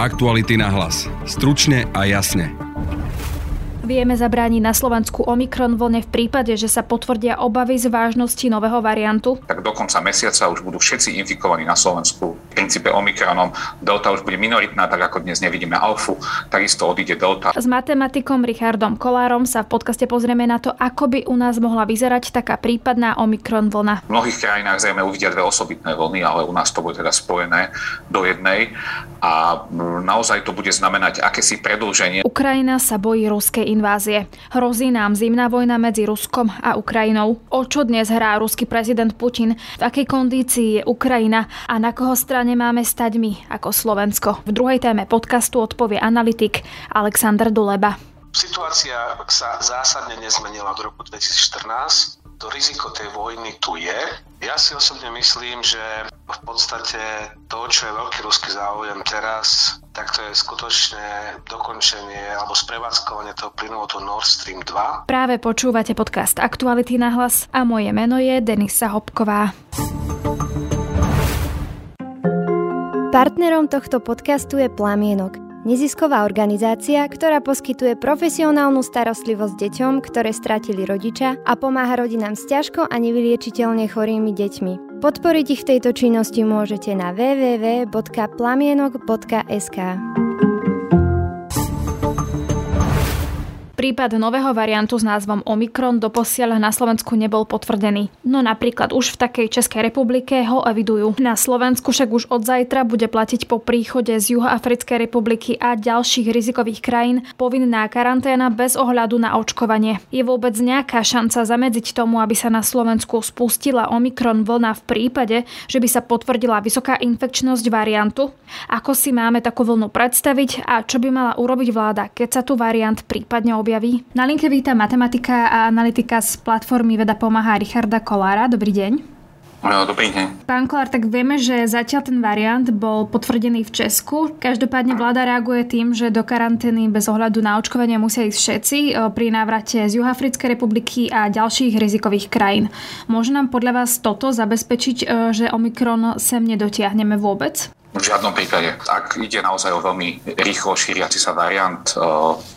Aktuality na hlas. Stručne a jasne. Vieme zabrániť na Slovensku Omikron vlne v prípade, že sa potvrdia obavy z vážnosti nového variantu? Tak do konca mesiaca už budú všetci infikovaní na Slovensku. Princípe Omikronom Delta už bude minoritná, tak ako dnes nevidíme alfu, takisto odíde Delta. S matematikom Richardom Kolárom sa v podcaste pozrieme na to, ako by u nás mohla vyzerať taká prípadná Omikron vlna. V mnohých krajinách zrejme uvidia dve osobitné vlny, ale u nás to bude teda spojené do jednej a naozaj to bude znamenať akési predlženie. Ukrajina sa bojí ruskej invázie. Hrozí nám zimná vojna medzi Ruskom a Ukrajinou. O čo dnes hrá ruský prezident Putin? V akej kondícii je Ukrajina? A na koho strane máme stať my ako Slovensko? V druhej téme podcastu odpovie analytik Aleksandr Duleba. Situácia sa zásadne nezmenila od roku 2014. To riziko tej vojny tu je. Ja si osobne myslím, že v podstate to, čo je veľký ruský záujem teraz, tak to je skutočne dokončenie alebo sprevádzkovanie toho plynovodu Nord Stream 2. Práve počúvate podcast Aktuality na hlas a moje meno je Denisa Hopková. Partnerom tohto podcastu je Plamienok – Nezisková organizácia, ktorá poskytuje profesionálnu starostlivosť deťom, ktoré stratili rodiča a pomáha rodinám s ťažko a nevyliečiteľne chorými deťmi. Podporiť ich v tejto činnosti môžete na www.plamienok.sk. Prípad nového variantu s názvom Omikron doposiaľ na Slovensku nebol potvrdený. No napríklad už v takej Českej republike ho evidujú. Na Slovensku však už od zajtra bude platiť po príchode z Juhoafrickej republiky a ďalších rizikových krajín povinná karanténa bez ohľadu na očkovanie. Je vôbec nejaká šanca zamedziť tomu, aby sa na Slovensku spustila Omikron vlna v prípade, že by sa potvrdila vysoká infekčnosť variantu? Ako si máme takú vlnu predstaviť a čo by mala urobiť vláda, keď sa tu variant prípadne objaví? Objaví. Na linke víta matematika a analytika z platformy Veda pomáha Richarda Kolára. Dobrý deň. No, dobrý deň. Pán Kolár, tak vieme, že zatiaľ ten variant bol potvrdený v Česku. Každopádne vláda reaguje tým, že do karantény bez ohľadu na očkovanie musia ísť všetci pri návrate z Juhafrickej republiky a ďalších rizikových krajín. Môže nám podľa vás toto zabezpečiť, že Omikron sem nedotiahneme vôbec? V žiadnom prípade. Ak ide naozaj o veľmi rýchlo šíriaci sa variant,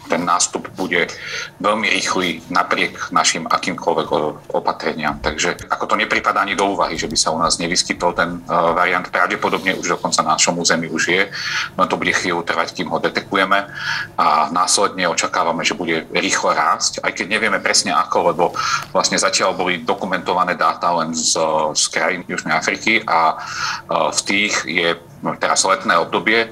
ten nástup bude veľmi rýchly napriek našim akýmkoľvek opatreniam. Takže ako to nepripadá ani do úvahy, že by sa u nás nevyskytol ten variant, pravdepodobne už dokonca na našom území už je, no to bude chvíľu trvať, kým ho detekujeme a následne očakávame, že bude rýchlo rásť, aj keď nevieme presne ako, lebo vlastne zatiaľ boli dokumentované dáta len z, z krajín Južnej Afriky a v tých je teraz letné obdobie,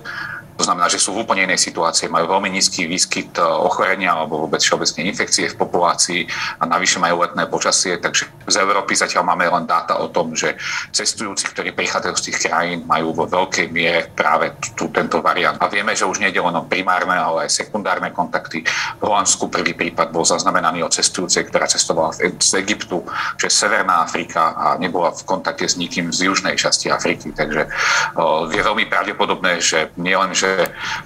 to znamená, že sú v úplne inej situácii, majú veľmi nízky výskyt e, ochorenia alebo vôbec všeobecne infekcie v populácii a navyše majú letné počasie, takže z Európy zatiaľ máme len dáta o tom, že cestujúci, ktorí prichádzajú z tých krajín, majú vo veľkej miere práve tu, tento variant. A vieme, že už nie len o primárne, ale aj sekundárne kontakty. V Holandsku prvý prípad bol zaznamenaný od cestujúcej, ktorá cestovala z Egyptu, že Severná Afrika a nebola v kontakte s nikým z južnej časti Afriky. Takže uh, je veľmi pravdepodobné, že nielen, že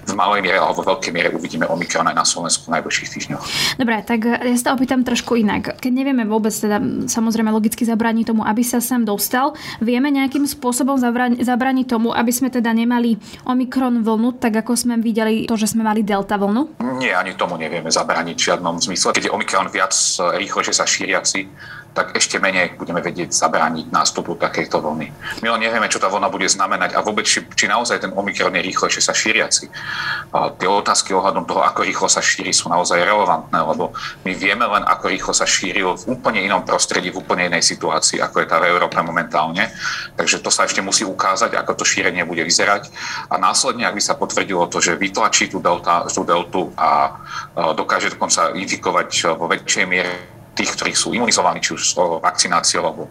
v malej miere alebo vo veľkej miere uvidíme Omikron aj na Slovensku v najbližších týždňoch. Dobre, tak ja sa opýtam trošku inak. Keď nevieme vôbec teda samozrejme logicky zabrániť tomu, aby sa sem dostal, vieme nejakým spôsobom zabrániť tomu, aby sme teda nemali Omikron vlnu, tak ako sme videli to, že sme mali Delta vlnu? Nie, ani tomu nevieme zabrániť v žiadnom zmysle. Keď je Omikron viac rýchlejšie sa šíriaci, tak ešte menej budeme vedieť zabrániť nástupu takejto vlny. My len nevieme, čo tá vlna bude znamenať a vôbec, či, či naozaj ten Omikron je rýchlejšie sa šíriaci. A tie otázky ohľadom toho, ako rýchlo sa šíri, sú naozaj relevantné, lebo my vieme len, ako rýchlo sa šíril v úplne inom prostredí, v úplne inej situácii, ako je tá v Európe momentálne. Takže to sa ešte musí ukázať, ako to šírenie bude vyzerať. A následne, ak by sa potvrdilo to, že vytlačí tú, delta, tú deltu a dokáže dokonca infikovať vo väčšej miere tých, ktorí sú imunizovaní, či už s vakcináciou alebo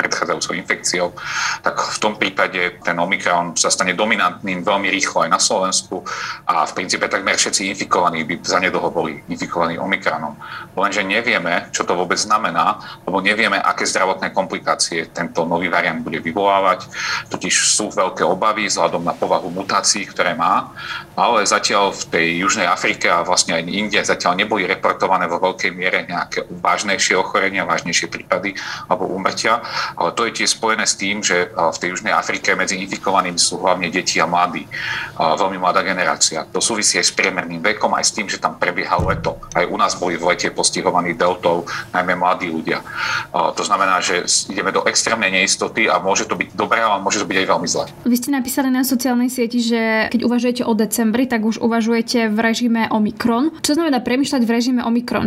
predchádzajúcou infekciou, tak v tom prípade ten Omikron sa stane dominantným veľmi rýchlo aj na Slovensku a v princípe takmer všetci infikovaní by zanedlho boli infikovaní Omikronom. Lenže nevieme, čo to vôbec znamená, lebo nevieme, aké zdravotné komplikácie tento nový variant bude vyvolávať. Totiž sú veľké obavy vzhľadom na povahu mutácií, ktoré má, ale zatiaľ v tej Južnej Afrike a vlastne aj inde zatiaľ neboli reportované vo veľkej miere nejaké vážne vážnejšie ochorenia, vážnejšie prípady alebo úmrtia, ale to je tiež spojené s tým, že v tej Južnej Afrike medzi infikovanými sú hlavne deti a mladí, veľmi mladá generácia. To súvisí aj s priemerným vekom, aj s tým, že tam prebieha leto. Aj u nás boli v lete postihovaní deltou, najmä mladí ľudia. To znamená, že ideme do extrémnej neistoty a môže to byť dobré, ale môže to byť aj veľmi zlé. Vy ste napísali na sociálnej sieti, že keď uvažujete o decembri, tak už uvažujete v režime Omikron. Čo znamená premyšľať v režime Omikron?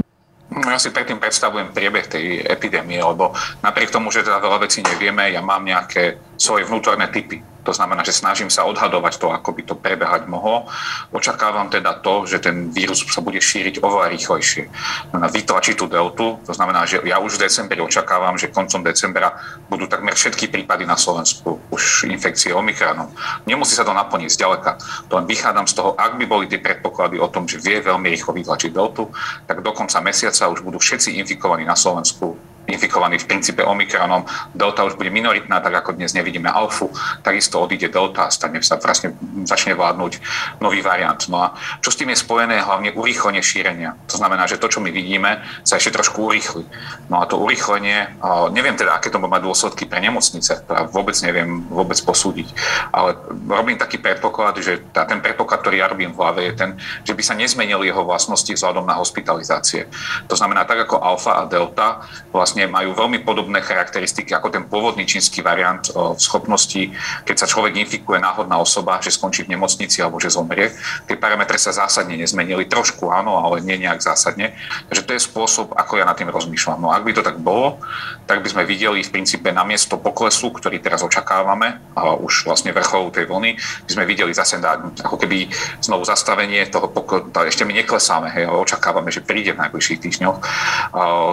Ja si predtým predstavujem priebeh tej epidémie, lebo napriek tomu, že teda veľa vecí nevieme, ja mám nejaké svoje vnútorné typy to znamená, že snažím sa odhadovať to, ako by to prebehať mohlo. Očakávam teda to, že ten vírus sa bude šíriť oveľa rýchlejšie. Na vytlačí tú deltu, to znamená, že ja už v decembri očakávam, že koncom decembra budú takmer všetky prípady na Slovensku už infekcie Omikronom. Nemusí sa to naplniť zďaleka. To len vychádzam z toho, ak by boli tie predpoklady o tom, že vie veľmi rýchlo vytlačiť deltu, tak do konca mesiaca už budú všetci infikovaní na Slovensku infikovaní v princípe Omikronom. Delta už bude minoritná, tak ako dnes nevidíme alfu, takisto odíde delta a stane sa vlastne, začne vládnuť nový variant. No a čo s tým je spojené? Hlavne urýchlenie šírenia. To znamená, že to, čo my vidíme, sa ešte trošku urýchli. No a to urýchlenie, neviem teda, aké to má dôsledky pre nemocnice, to ja vôbec neviem vôbec posúdiť, ale robím taký predpoklad, že tá, ten predpoklad, ktorý ja robím v hlave, je ten, že by sa nezmenili jeho vlastnosti vzhľadom na hospitalizácie. To znamená, tak ako alfa a delta vlastne vlastne majú veľmi podobné charakteristiky ako ten pôvodný čínsky variant v schopnosti, keď sa človek infikuje náhodná osoba, že skončí v nemocnici alebo že zomrie. Tie parametre sa zásadne nezmenili, trošku áno, ale nie nejak zásadne. Takže to je spôsob, ako ja nad tým rozmýšľam. No ak by to tak bolo, tak by sme videli v princípe namiesto poklesu, ktorý teraz očakávame, a už vlastne vrcholu tej vlny, by sme videli zase ako keby znovu zastavenie toho poklesu, ešte my neklesáme, hej, očakávame, že príde v najbližších týždňoch,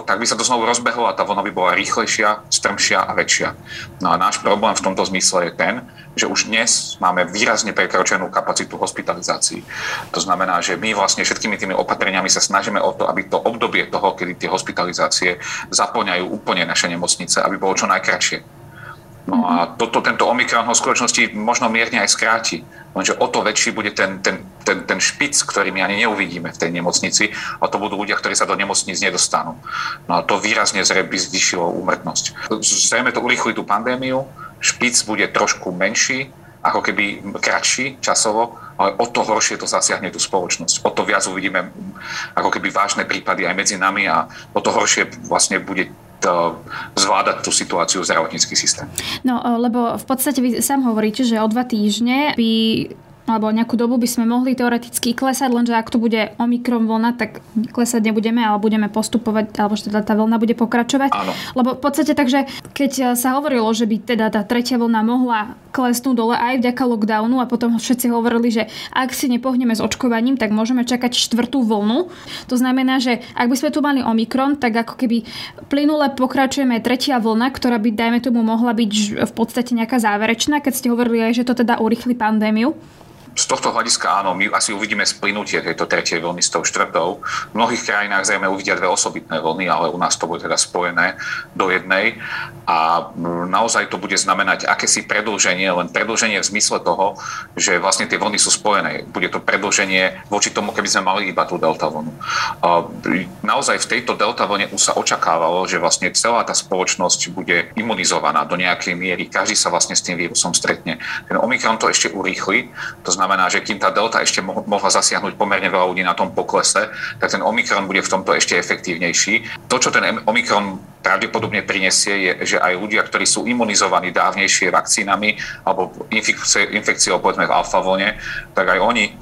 tak by sa to znovu rozbehlo a tá vlna by bola rýchlejšia, strmšia a väčšia. No a náš problém v tomto zmysle je ten, že už dnes máme výrazne prekročenú kapacitu hospitalizácií. To znamená, že my vlastne všetkými tými opatreniami sa snažíme o to, aby to obdobie toho, kedy tie hospitalizácie zaplňajú úplne naše nemocnice, aby bolo čo najkračšie. No a toto, tento Omikron ho v skutočnosti možno mierne aj skráti. Lenže o to väčší bude ten, ten, ten, ten špic, ktorý my ani neuvidíme v tej nemocnici a to budú ľudia, ktorí sa do nemocnic nedostanú. No a to výrazne zrejme by zvyšilo úmrtnosť. Zrejme to urýchli tú pandémiu, špic bude trošku menší, ako keby kratší časovo, ale o to horšie to zasiahne tú spoločnosť. O to viac uvidíme ako keby vážne prípady aj medzi nami a o to horšie vlastne bude zvládať tú situáciu zdravotnícky systém. No, lebo v podstate vy sám hovoríte, že o dva týždne by alebo nejakú dobu by sme mohli teoreticky klesať, lenže ak to bude omikron vlna, tak klesať nebudeme, ale budeme postupovať, alebo že teda tá vlna bude pokračovať. Áno. Lebo v podstate takže, keď sa hovorilo, že by teda tá tretia vlna mohla klesnúť dole aj vďaka lockdownu a potom všetci hovorili, že ak si nepohneme s očkovaním, tak môžeme čakať štvrtú vlnu. To znamená, že ak by sme tu mali omikron, tak ako keby plynule pokračujeme tretia vlna, ktorá by, dajme tomu, mohla byť v podstate nejaká záverečná, keď ste hovorili aj, že to teda urýchli pandémiu z tohto hľadiska áno, my asi uvidíme splynutie tejto tretej vlny s tou štvrtou. V mnohých krajinách zrejme uvidia dve osobitné vlny, ale u nás to bude teda spojené do jednej. A naozaj to bude znamenať akési predlženie, len predlženie v zmysle toho, že vlastne tie vlny sú spojené. Bude to predlženie voči tomu, keby sme mali iba tú delta vlnu. Naozaj v tejto delta vlne už sa očakávalo, že vlastne celá tá spoločnosť bude imunizovaná do nejakej miery. Každý sa vlastne s tým vírusom stretne. Ten Omikron to ešte urýchli, to znamená, znamená, že kým tá delta ešte mohla zasiahnuť pomerne veľa ľudí na tom poklese, tak ten Omikron bude v tomto ešte efektívnejší. To, čo ten Omikron pravdepodobne prinesie, je, že aj ľudia, ktorí sú imunizovaní dávnejšie vakcínami alebo infekciou povedzme v alfa vlne, tak aj oni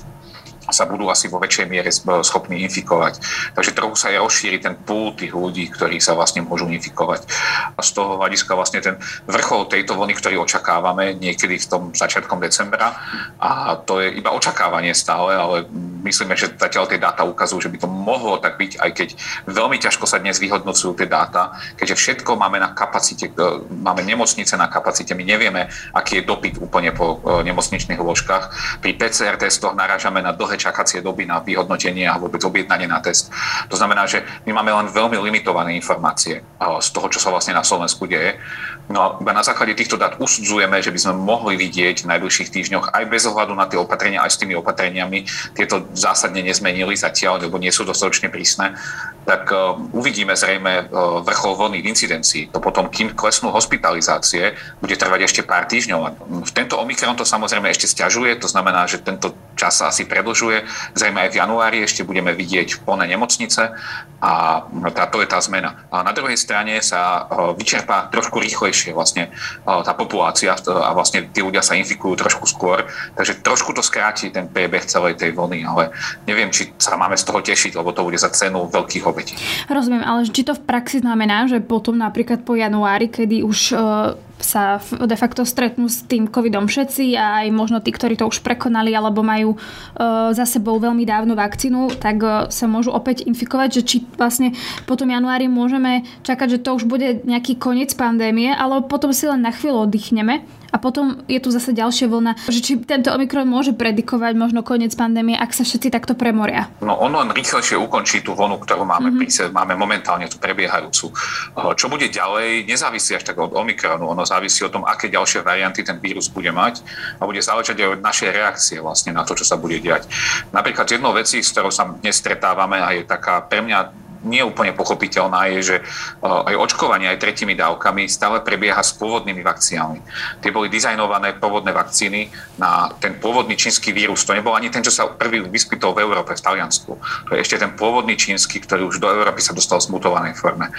sa budú asi vo väčšej miere schopní infikovať. Takže trochu sa aj rozšíri ten púl tých ľudí, ktorí sa vlastne môžu infikovať. A z toho hľadiska vlastne ten vrchol tejto vlny, ktorý očakávame niekedy v tom začiatkom decembra, a to je iba očakávanie stále, ale myslíme, že zatiaľ tie dáta ukazujú, že by to mohlo tak byť, aj keď veľmi ťažko sa dnes vyhodnocujú tie dáta, keďže všetko máme na kapacite, e, máme nemocnice na kapacite, my nevieme, aký je dopyt úplne po e, nemocničných lôžkach. Pri PCR testoch narážame na dlhé čakacie doby na vyhodnotenie a vôbec objednanie na test. To znamená, že my máme len veľmi limitované informácie e, z toho, čo sa vlastne na Slovensku deje. No a na základe týchto dát usudzujeme, že by sme mohli vidieť v najbližších týždňoch aj bez ohľadu na tie opatrenia, aj s tými opatreniami tieto zásadne nezmenili zatiaľ, lebo nie sú dostatočne prísne, tak uh, uvidíme zrejme uh, vrchol vlny v incidencii. To potom, kým klesnú hospitalizácie, bude trvať ešte pár týždňov. V tento Omikron to samozrejme ešte stiažuje, to znamená, že tento čas sa asi predlžuje. Zrejme aj v januári ešte budeme vidieť plné nemocnice a táto je tá zmena. A na druhej strane sa vyčerpá trošku rýchlejšie vlastne tá populácia a vlastne tí ľudia sa infikujú trošku skôr, takže trošku to skráti ten priebeh celej tej vlny, ale neviem, či sa máme z toho tešiť, lebo to bude za cenu veľkých obetí. Rozumiem, ale či to v praxi znamená, že potom napríklad po januári, kedy už sa de facto stretnú s tým covidom všetci a aj možno tí, ktorí to už prekonali alebo majú uh, za sebou veľmi dávnu vakcínu, tak uh, sa môžu opäť infikovať, že či vlastne potom januári môžeme čakať, že to už bude nejaký koniec pandémie, ale potom si len na chvíľu oddychneme a potom je tu zase ďalšia vlna, že či tento Omikron môže predikovať možno koniec pandémie, ak sa všetci takto premoria. No on len rýchlejšie ukončí tú vlnu, ktorú máme, mm-hmm. príse, máme momentálne tú prebiehajúcu. Čo bude ďalej, nezávisí až tak od Omikronu, ono závisí o tom, aké ďalšie varianty ten vírus bude mať a bude záležať aj od našej reakcie vlastne na to, čo sa bude diať. Napríklad jednou vecí, s ktorou sa dnes stretávame a je taká pre mňa nie úplne pochopiteľná je, že aj očkovanie aj tretími dávkami stále prebieha s pôvodnými vakcínami. Tie boli dizajnované pôvodné vakcíny na ten pôvodný čínsky vírus. To nebol ani ten, čo sa prvý vyskytol v Európe, v Taliansku. To je ešte ten pôvodný čínsky, ktorý už do Európy sa dostal v smutovanej forme.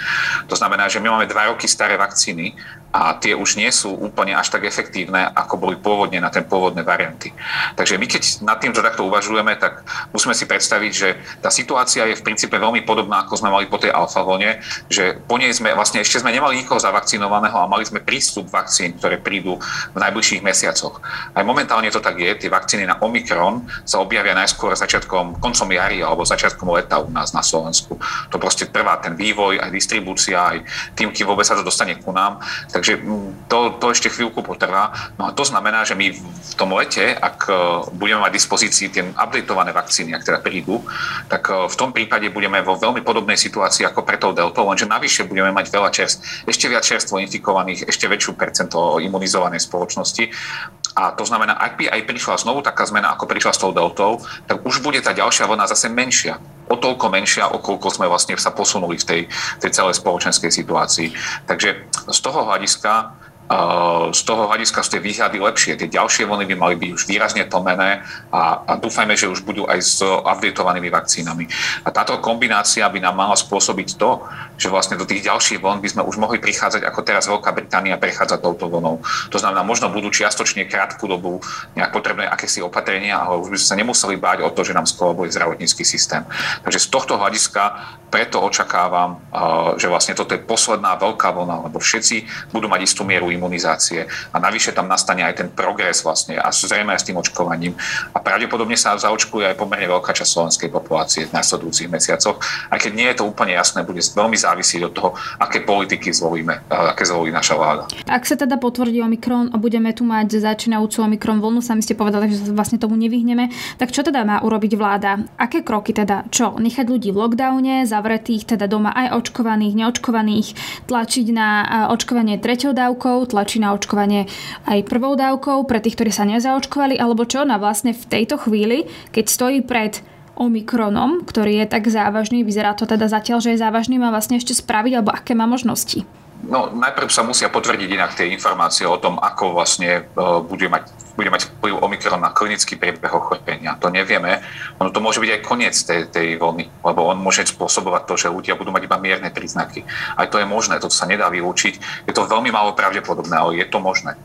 To znamená, že my máme dva roky staré vakcíny a tie už nie sú úplne až tak efektívne, ako boli pôvodne na ten pôvodné varianty. Takže my keď nad týmto takto uvažujeme, tak musíme si predstaviť, že tá situácia je v princípe veľmi podobná, ako sme mali po tej alfa vlne, že po nej sme vlastne ešte sme nemali nikoho zavakcinovaného a mali sme prístup vakcín, ktoré prídu v najbližších mesiacoch. Aj momentálne to tak je, tie vakcíny na Omikron sa objavia najskôr začiatkom, koncom jary alebo začiatkom leta u nás na Slovensku. To proste trvá ten vývoj, aj distribúcia, aj tým, kým vôbec sa to dostane ku nám. Tak Takže mm, to, to ešte chvíľku potrvá. No a to znamená, že my v tom lete, ak e, budeme mať dispozícii tie updateované vakcíny, ak teda prídu, tak e, v tom prípade budeme vo veľmi podobnej situácii ako pre tou deltou, lenže navyše budeme mať veľa čerst, ešte viac čerstvo infikovaných, ešte väčšiu percento imunizovanej spoločnosti. A to znamená, ak by aj prišla znovu taká zmena, ako prišla s tou deltou, tak už bude tá ďalšia vlna zase menšia o toľko menšia, o koľko sme vlastne sa posunuli v tej, tej celej spoločenskej situácii. Takže z toho hľadiska z toho hľadiska sú tie výhľady lepšie. Tie ďalšie vlny by mali byť už výrazne tlmené a, a dúfajme, že už budú aj s updatovanými vakcínami. A táto kombinácia by nám mala spôsobiť to, že vlastne do tých ďalších vln by sme už mohli prichádzať, ako teraz Veľká Británia prechádza touto vlnou. To znamená, možno budú čiastočne krátku dobu nejak potrebné akési opatrenia, ale už by sme sa nemuseli báť o to, že nám skolabuje zdravotnícky systém. Takže z tohto hľadiska preto očakávam, že vlastne toto je posledná veľká vlna, lebo všetci budú mať istú mieru imunizácie a navyše tam nastane aj ten progres vlastne a zrejme aj s tým očkovaním a pravdepodobne sa zaočkuje aj pomerne veľká časť slovenskej populácie v nasledujúcich mesiacoch. Aj keď nie je to úplne jasné, bude veľmi závisieť od toho, aké politiky zvolíme, aké zvolí naša vláda. Ak sa teda potvrdí Omikron a budeme tu mať začínajúcu Omikron vlnu, sami ste povedali, že sa vlastne tomu nevyhneme, tak čo teda má urobiť vláda? Aké kroky teda? Čo? Nechať ľudí v lockdowne, zavretých teda doma aj očkovaných, neočkovaných, tlačiť na očkovanie treťou dávkou, tlačí na očkovanie aj prvou dávkou pre tých, ktorí sa nezaočkovali, alebo čo ona vlastne v tejto chvíli, keď stojí pred Omikronom, ktorý je tak závažný, vyzerá to teda zatiaľ, že je závažný, má vlastne ešte spraviť, alebo aké má možnosti? No, najprv sa musia potvrdiť inak tie informácie o tom, ako vlastne uh, bude mať bude mať vplyv Omikron na klinický priebeh ochorenia. To nevieme. Ono to môže byť aj koniec tej, tej vlny, lebo on môže spôsobovať to, že ľudia budú mať iba mierne príznaky. Aj to je možné, to sa nedá vylúčiť. Je to veľmi málo pravdepodobné, ale je to možné.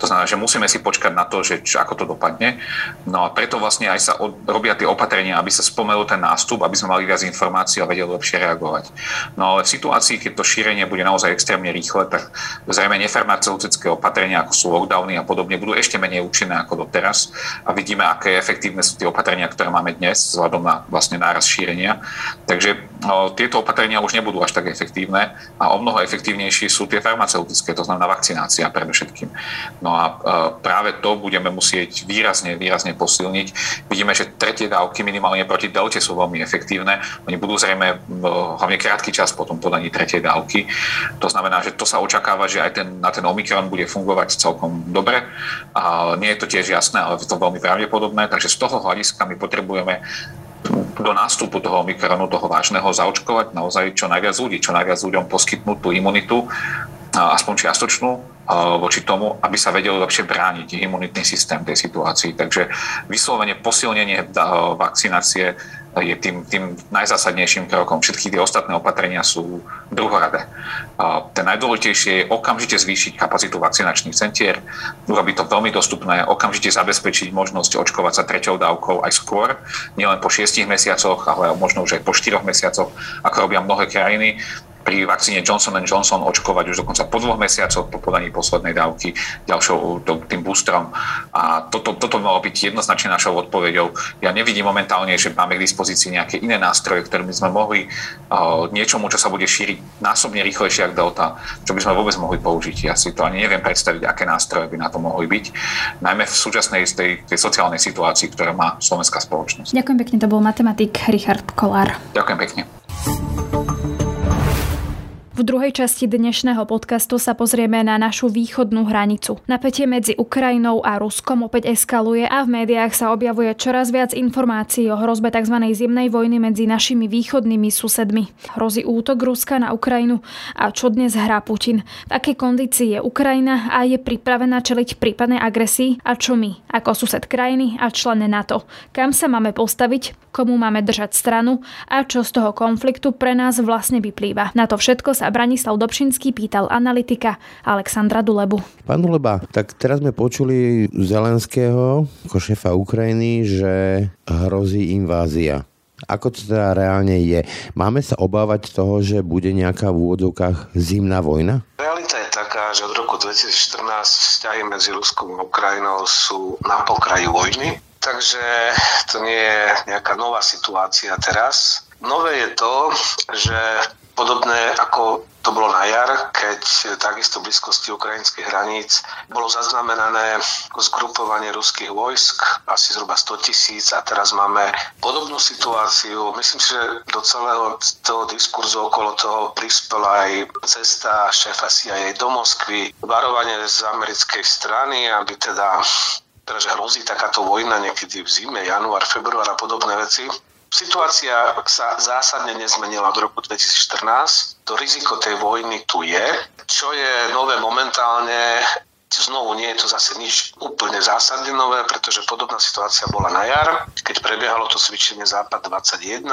To znamená, že musíme si počkať na to, že čo, ako to dopadne. No a preto vlastne aj sa od, robia tie opatrenia, aby sa spomenul ten nástup, aby sme mali viac informácií a vedeli lepšie reagovať. No ale v situácii, keď to šírenie bude naozaj extrémne rýchle, tak zrejme nefarmaceutické opatrenia, ako sú lockdowny a podobne, budú ešte menej účinné ako doteraz a vidíme, aké efektívne sú tie opatrenia, ktoré máme dnes vzhľadom na vlastne náraz šírenia. Takže tieto opatrenia už nebudú až tak efektívne a o mnoho efektívnejšie sú tie farmaceutické, to znamená vakcinácia predovšetkým. No a práve to budeme musieť výrazne, výrazne posilniť. Vidíme, že tretie dávky minimálne proti delte sú veľmi efektívne. Oni budú zrejme hlavne krátky čas po tom podaní tretej dávky. To znamená, že to sa očakáva, že aj ten, na ten Omikron bude fungovať celkom dobre. A nie je to tiež jasné, ale je to veľmi pravdepodobné. Takže z toho hľadiska my potrebujeme do nástupu toho Omikronu, toho vážneho, zaočkovať naozaj čo najviac ľudí, čo najviac ľuďom poskytnúť tú imunitu, aspoň čiastočnú, voči tomu, aby sa vedel lepšie brániť imunitný systém tej situácii. Takže vyslovene posilnenie vakcinácie je tým, tým najzásadnejším krokom. Všetky tie ostatné opatrenia sú druhoradé. Ten najdôležitejšie je okamžite zvýšiť kapacitu vakcinačných centier, urobiť to veľmi dostupné, okamžite zabezpečiť možnosť očkovať sa treťou dávkou aj skôr, nielen po šiestich mesiacoch, ale možno už aj po štyroch mesiacoch, ako robia mnohé krajiny pri vakcíne Johnson Johnson očkovať už dokonca po dvoch mesiacoch po podaní poslednej dávky ďalšou tým boostrom. A toto, toto malo byť jednoznačne našou odpoveďou. Ja nevidím momentálne, že máme k dispozícii nejaké iné nástroje, ktoré by sme mohli uh, niečomu, čo sa bude šíriť násobne rýchlejšie ako Delta, čo by sme vôbec mohli použiť. Ja si to ani neviem predstaviť, aké nástroje by na to mohli byť, najmä v súčasnej tej, tej sociálnej situácii, ktorá má slovenská spoločnosť. Ďakujem pekne, to bol matematik Richard Kolár. Ďakujem pekne. V druhej časti dnešného podcastu sa pozrieme na našu východnú hranicu. Napätie medzi Ukrajinou a Ruskom opäť eskaluje a v médiách sa objavuje čoraz viac informácií o hrozbe tzv. zimnej vojny medzi našimi východnými susedmi. Hrozí útok Ruska na Ukrajinu a čo dnes hrá Putin? V akej kondícii je Ukrajina a je pripravená čeliť prípadnej agresii a čo my, ako sused krajiny a člen NATO? Kam sa máme postaviť, komu máme držať stranu a čo z toho konfliktu pre nás vlastne vyplýva? Na to všetko sa sa Branislav Dobšinský pýtal analytika Alexandra Dulebu. Pán Duleba, tak teraz sme počuli Zelenského, ako šéfa Ukrajiny, že hrozí invázia. Ako to teda reálne je? Máme sa obávať toho, že bude nejaká v úvodzovkách zimná vojna? Realita je taká, že od roku 2014 vzťahy medzi Ruskom a Ukrajinou sú na pokraji vojny. Takže to nie je nejaká nová situácia teraz. Nové je to, že Podobné ako to bolo na jar, keď takisto v blízkosti ukrajinských hraníc bolo zaznamenané zgrupovanie ruských vojsk, asi zhruba 100 tisíc a teraz máme podobnú situáciu. Myslím si, že do celého toho diskurzu okolo toho prispela aj cesta šéfa CIA do Moskvy, varovanie z americkej strany, aby teda teda, že hrozí takáto vojna niekedy v zime, január, február a podobné veci. Situácia sa zásadne nezmenila od roku 2014. To riziko tej vojny tu je. Čo je nové momentálne, Znovu nie je to zase nič úplne zásadne nové, pretože podobná situácia bola na jar, keď prebiehalo to cvičenie Západ 21.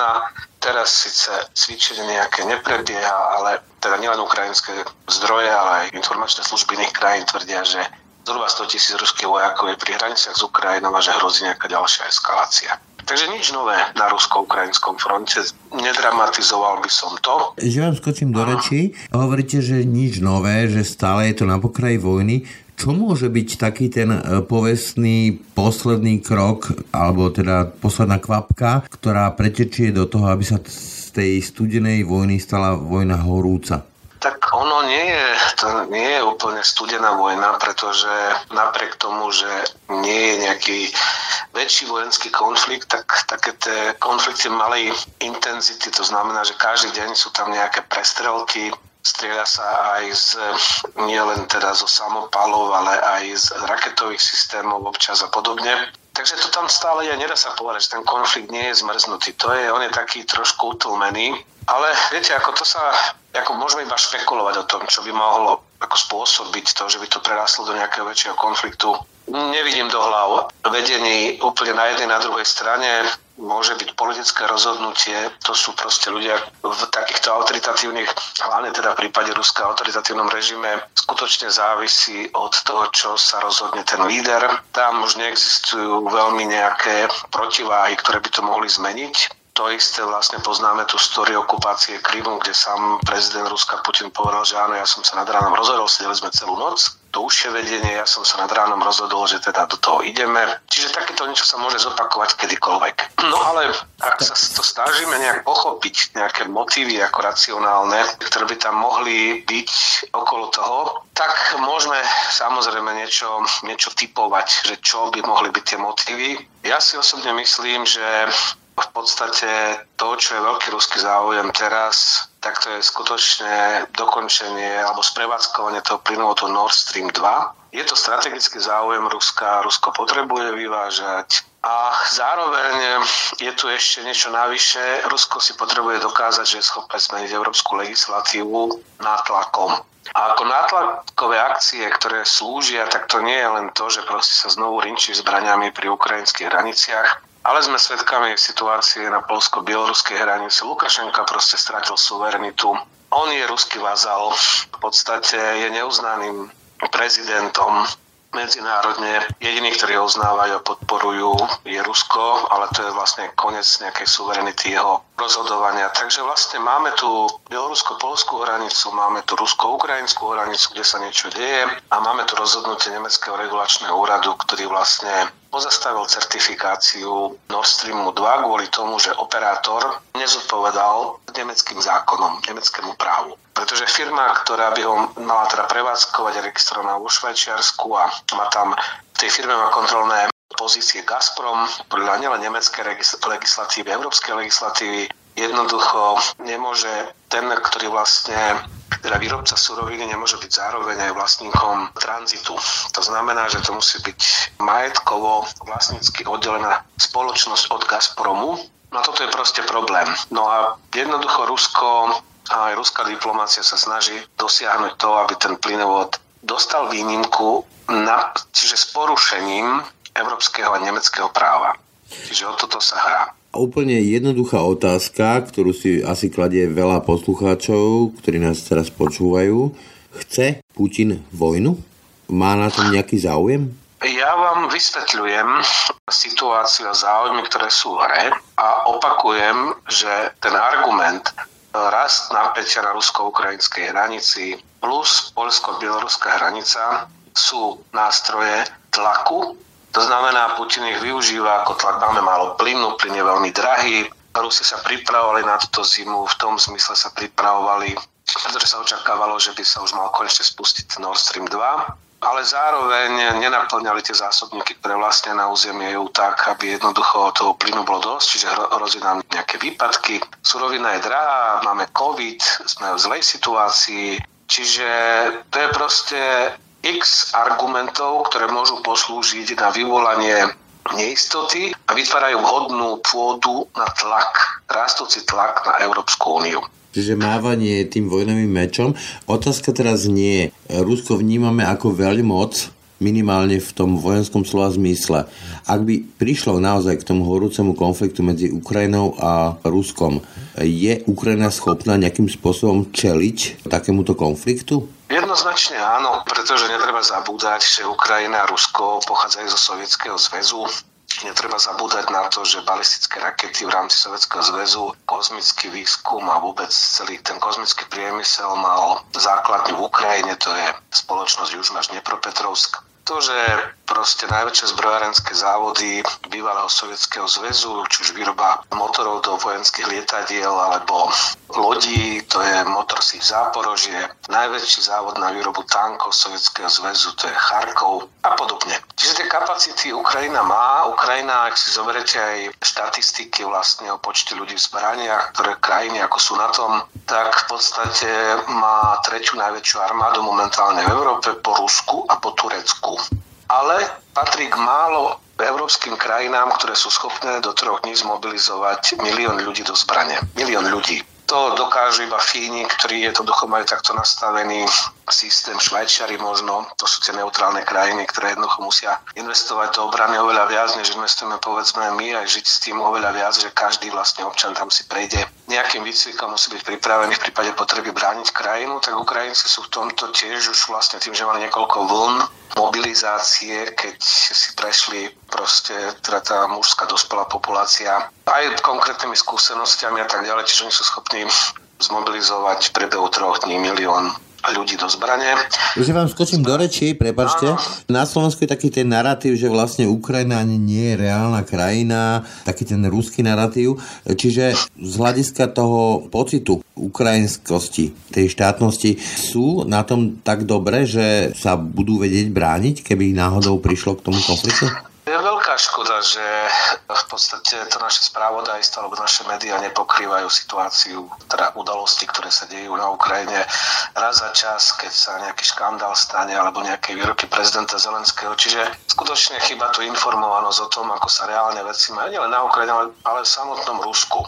Teraz síce cvičenie nejaké neprebieha, ale teda nielen ukrajinské zdroje, ale aj informačné služby iných krajín tvrdia, že zhruba 100 tisíc ruských vojakov je pri hraniciach s Ukrajinou a že hrozí nejaká ďalšia eskalácia. Takže nič nové na rusko-ukrajinskom fronte. Nedramatizoval by som to. Že vám skočím do reči. Hovoríte, že nič nové, že stále je to na pokraji vojny. Čo môže byť taký ten e, povestný posledný krok, alebo teda posledná kvapka, ktorá pretečie do toho, aby sa z tej studenej vojny stala vojna horúca? Tak ono nie je, to nie je úplne studená vojna, pretože napriek tomu, že nie je nejaký väčší vojenský konflikt, tak také tie konflikty malej intenzity, to znamená, že každý deň sú tam nejaké prestrelky, strieľa sa aj z, nielen teda zo samopalov, ale aj z raketových systémov občas a podobne. Takže to tam stále je, nedá sa povedať, že ten konflikt nie je zmrznutý. To je, on je taký trošku utlmený. Ale viete, ako to sa ako môžeme iba špekulovať o tom, čo by mohlo ako spôsobiť to, že by to prerastlo do nejakého väčšieho konfliktu. Nevidím do hlav vedení úplne na jednej, na druhej strane. Môže byť politické rozhodnutie, to sú proste ľudia v takýchto autoritatívnych, hlavne teda v prípade Ruska autoritatívnom režime, skutočne závisí od toho, čo sa rozhodne ten líder. Tam už neexistujú veľmi nejaké protiváhy, ktoré by to mohli zmeniť. To isté vlastne poznáme tú story okupácie Krymu, kde sám prezident Ruska Putin povedal, že áno, ja som sa nad ránom rozhodol, sedeli sme celú noc, užšie vedenie, ja som sa nad ránom rozhodol, že teda do toho ideme. Čiže takéto niečo sa môže zopakovať kedykoľvek. No ale ak sa to snažíme nejak pochopiť, nejaké motívy ako racionálne, ktoré by tam mohli byť okolo toho, tak môžeme samozrejme niečo, niečo typovať, že čo by mohli byť tie motívy. Ja si osobne myslím, že v podstate to, čo je veľký ruský záujem teraz, tak to je skutočne dokončenie alebo sprevádzkovanie toho plynovodu Nord Stream 2. Je to strategický záujem Ruska, Rusko potrebuje vyvážať a zároveň je tu ešte niečo navyše. Rusko si potrebuje dokázať, že je schopné zmeniť európsku legislatívu nátlakom. A ako nátlakové akcie, ktoré slúžia, tak to nie je len to, že proste sa znovu rinčí zbraniami pri ukrajinských hraniciach, ale sme svedkami situácie na polsko-bieloruskej hranici. Lukašenka proste stratil suverenitu. On je ruský vazal, v podstate je neuznaným prezidentom medzinárodne. Jediní, ktorí ho uznávajú a podporujú, je Rusko, ale to je vlastne koniec nejakej suverenity jeho rozhodovania. Takže vlastne máme tu bielorusko-polskú hranicu, máme tu rusko-ukrajinskú hranicu, kde sa niečo deje a máme tu rozhodnutie Nemeckého regulačného úradu, ktorý vlastne pozastavil certifikáciu Nord Streamu 2 kvôli tomu, že operátor nezodpovedal nemeckým zákonom, nemeckému právu. Pretože firma, ktorá by ho mala teda prevádzkovať registrovaná vo Švajčiarsku a má tam v tej firme má kontrolné pozície Gazprom, podľa nielen nemeckej legislatívy, európskej legislatívy, jednoducho nemôže ten, ktorý vlastne teda výrobca suroviny nemôže byť zároveň aj vlastníkom tranzitu. To znamená, že to musí byť majetkovo vlastnícky oddelená spoločnosť od Gazpromu. No toto je proste problém. No a jednoducho Rusko a aj ruská diplomácia sa snaží dosiahnuť to, aby ten plynovod dostal výnimku, na, čiže s porušením európskeho a nemeckého práva. Čiže o toto sa hrá. Úplne jednoduchá otázka, ktorú si asi kladie veľa poslucháčov, ktorí nás teraz počúvajú. Chce Putin vojnu? Má na tom nejaký záujem? Ja vám vysvetľujem situáciu a záujmy, ktoré sú v hre a opakujem, že ten argument rast napätia na rusko-ukrajinskej hranici plus poľsko-bieloruská hranica sú nástroje tlaku to znamená, Putin ich využíva ako tlak. Máme málo plynu, plyn je veľmi drahý. Rusi sa pripravovali na túto zimu, v tom zmysle sa pripravovali, pretože sa očakávalo, že by sa už mal konečne spustiť Nord Stream 2 ale zároveň nenaplňali tie zásobníky, ktoré vlastne na územie EU tak, aby jednoducho toho plynu bolo dosť, čiže hrozí nám nejaké výpadky. Surovina je drahá, máme COVID, sme v zlej situácii, čiže to je proste x argumentov, ktoré môžu poslúžiť na vyvolanie neistoty a vytvárajú vhodnú pôdu na tlak, rastúci tlak na Európsku úniu. Čiže mávanie tým vojnovým mečom. Otázka teraz nie. Rusko vnímame ako veľmoc, minimálne v tom vojenskom slova zmysle. Ak by prišlo naozaj k tomu horúcemu konfliktu medzi Ukrajinou a Ruskom, je Ukrajina schopná nejakým spôsobom čeliť takémuto konfliktu? Jednoznačne áno, pretože netreba zabúdať, že Ukrajina a Rusko pochádzajú zo Sovietskeho zväzu. Netreba zabúdať na to, že balistické rakety v rámci Sovietskeho zväzu, kozmický výskum a vôbec celý ten kozmický priemysel mal základňu v Ukrajine, to je spoločnosť Južná Dnepropetrovsk to, že proste najväčšie zbrojárenské závody bývalého Sovietskeho zväzu, či už výroba motorov do vojenských lietadiel alebo lodí, to je motor si v Záporožie, najväčší závod na výrobu tankov Sovietskeho zväzu, to je Charkov a podobne. Čiže tie kapacity Ukrajina má. Ukrajina, ak si zoberete aj štatistiky vlastne o počte ľudí v zbraniach, ktoré krajiny ako sú na tom, tak v podstate má tretiu najväčšiu armádu momentálne v Európe po Rusku a po Turecku. Ale patrí k málo európskym krajinám, ktoré sú schopné do troch dní zmobilizovať milión ľudí do zbrane. Milión ľudí. To dokážu iba Fíni, ktorí jednoducho majú takto nastavený systém Švajčiari možno, to sú tie neutrálne krajiny, ktoré jednoducho musia investovať do obrany oveľa viac, než investujeme povedzme my aj žiť s tým oveľa viac, že každý vlastne občan tam si prejde. Nejakým výcvikom, musí byť pripravený v prípade potreby brániť krajinu, tak Ukrajinci sú v tomto tiež už vlastne tým, že mali niekoľko vln mobilizácie, keď si prešli proste teda tá mužská dospelá populácia aj konkrétnymi skúsenostiami a tak ďalej, čiže oni sú schopní zmobilizovať v priebehu troch dní milión ľudí do zbrane. Že vám skočím do reči, prepačte. Na Slovensku je taký ten narratív, že vlastne Ukrajina ani nie je reálna krajina, taký ten ruský narratív. Čiže z hľadiska toho pocitu ukrajinskosti, tej štátnosti, sú na tom tak dobre, že sa budú vedieť brániť, keby náhodou prišlo k tomu konfliktu? Je veľká škoda, že v podstate to naše správodajstvo alebo naše médiá nepokrývajú situáciu, teda udalosti, ktoré sa dejú na Ukrajine raz za čas, keď sa nejaký škandál stane alebo nejaké výroky prezidenta Zelenského. Čiže skutočne chyba tu informovanosť o tom, ako sa reálne veci majú, nielen na Ukrajine, ale v samotnom Rusku.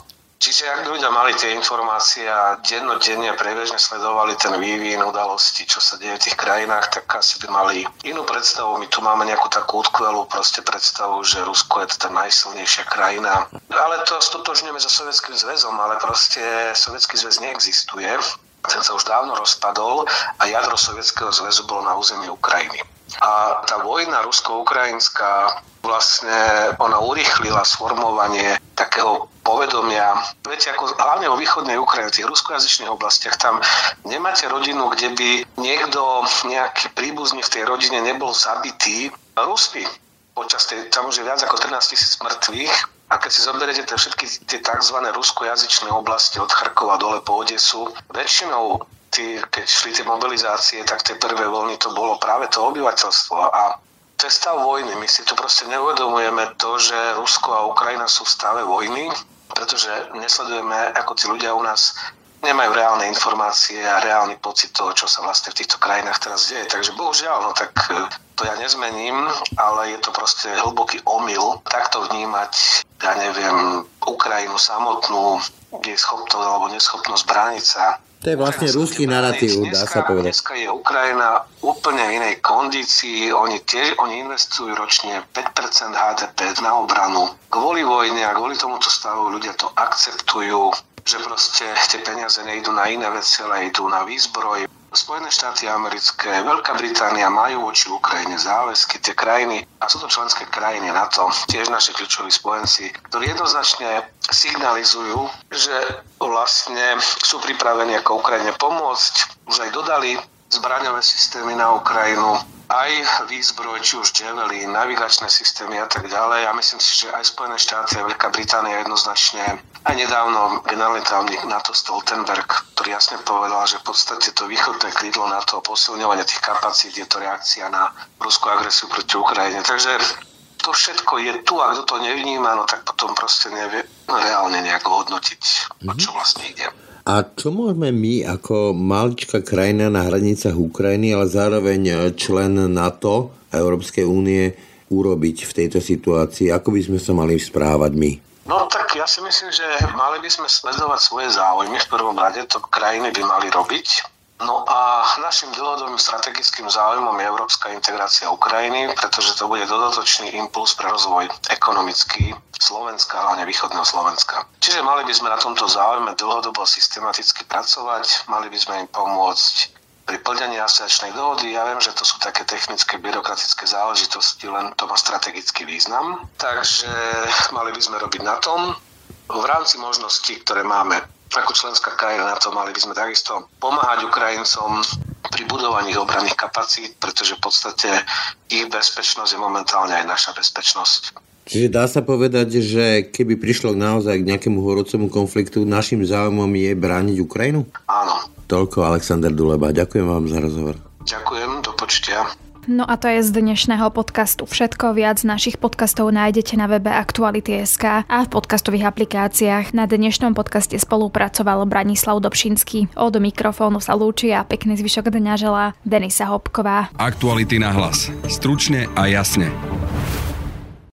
Čiže ak ľudia mali tie informácie a dennodenne prebežne sledovali ten vývin udalosti, čo sa deje v tých krajinách, tak asi by mali inú predstavu. My tu máme nejakú takú utkvelú proste predstavu, že Rusko je tá najsilnejšia krajina. Ale to stotožňujeme so Sovietským zväzom, ale proste Sovietský zväz neexistuje. Ten sa už dávno rozpadol a jadro Sovietskeho zväzu bolo na území Ukrajiny. A tá vojna rusko-ukrajinská vlastne ona urýchlila sformovanie takého povedomia. Viete, ako hlavne vo východnej Ukrajine, v tých ruskojazyčných oblastiach, tam nemáte rodinu, kde by niekto, nejaký príbuzný v tej rodine nebol zabitý Rusmi. Počas tej, tam už je viac ako 13 tisíc mŕtvych a keď si zoberiete všetky tie tzv. ruskojazyčné oblasti od Charkova dole po Odesu, väčšinou tí, keď šli tie mobilizácie, tak tie prvé voľny to bolo práve to obyvateľstvo a to je stav vojny. My si tu proste neuvedomujeme to, že Rusko a Ukrajina sú v stave vojny pretože nesledujeme, ako tí ľudia u nás nemajú reálne informácie a reálny pocit toho, čo sa vlastne v týchto krajinách teraz deje. Takže bohužiaľ, no tak e, to ja nezmením, ale je to proste hlboký omyl takto vnímať, ja neviem, Ukrajinu samotnú, je schopnosť alebo neschopnosť brániť sa to je vlastne ruský narratív, dá sa povedať. Dneska je Ukrajina úplne v inej kondícii. Oni, tiež, oni investujú ročne 5% HDP na obranu. Kvôli vojne a kvôli tomuto stavu ľudia to akceptujú že proste tie peniaze nejdú na iné veci, ale idú na výzbroj. Spojené štáty americké, Veľká Británia majú voči Ukrajine záväzky, tie krajiny, a sú to členské krajiny NATO, tiež naši kľúčoví spojenci, ktorí jednoznačne signalizujú, že vlastne sú pripravení ako Ukrajine pomôcť, už aj dodali zbraňové systémy na Ukrajinu, aj výzbroj, či už Javelin, navigačné systémy a tak ďalej. A myslím si, že aj Spojené štáty a Veľká Británia jednoznačne aj nedávno generálny tajomník NATO Stoltenberg, ktorý jasne povedal, že v podstate to východné krídlo NATO, posilňovanie tých kapacít, je to reakcia na ruskú agresiu proti Ukrajine. Takže to všetko je tu a kto to nevníma, no tak potom proste nevie reálne nejako hodnotiť, o čo mhm. vlastne ide. A čo môžeme my ako maličká krajina na hranicách Ukrajiny, ale zároveň člen NATO a Európskej únie urobiť v tejto situácii? Ako by sme sa mali správať my? No tak ja si myslím, že mali by sme sledovať svoje záujmy. V prvom rade to krajiny by mali robiť. No a našim dlhodobým strategickým záujmom je európska integrácia Ukrajiny, pretože to bude dodatočný impuls pre rozvoj ekonomický Slovenska, hlavne východného Slovenska. Čiže mali by sme na tomto záujme dlhodobo systematicky pracovať, mali by sme im pomôcť pri plnení asociačnej dohody. Ja viem, že to sú také technické, byrokratické záležitosti, len to má strategický význam. Takže mali by sme robiť na tom, v rámci možností, ktoré máme ako členská krajina na to mali by sme takisto pomáhať Ukrajincom pri budovaní obranných kapacít, pretože v podstate ich bezpečnosť je momentálne aj naša bezpečnosť. Čiže dá sa povedať, že keby prišlo naozaj k nejakému horúcemu konfliktu, našim záujmom je brániť Ukrajinu? Áno. Toľko Alexander Duleba. Ďakujem vám za rozhovor. Ďakujem, do počtia. No a to je z dnešného podcastu všetko. Viac našich podcastov nájdete na webe Aktuality.sk a v podcastových aplikáciách. Na dnešnom podcaste spolupracoval Branislav Dobšinský. Od mikrofónu sa lúči a pekný zvyšok dňa želá Denisa Hopková. Aktuality na hlas. Stručne a jasne.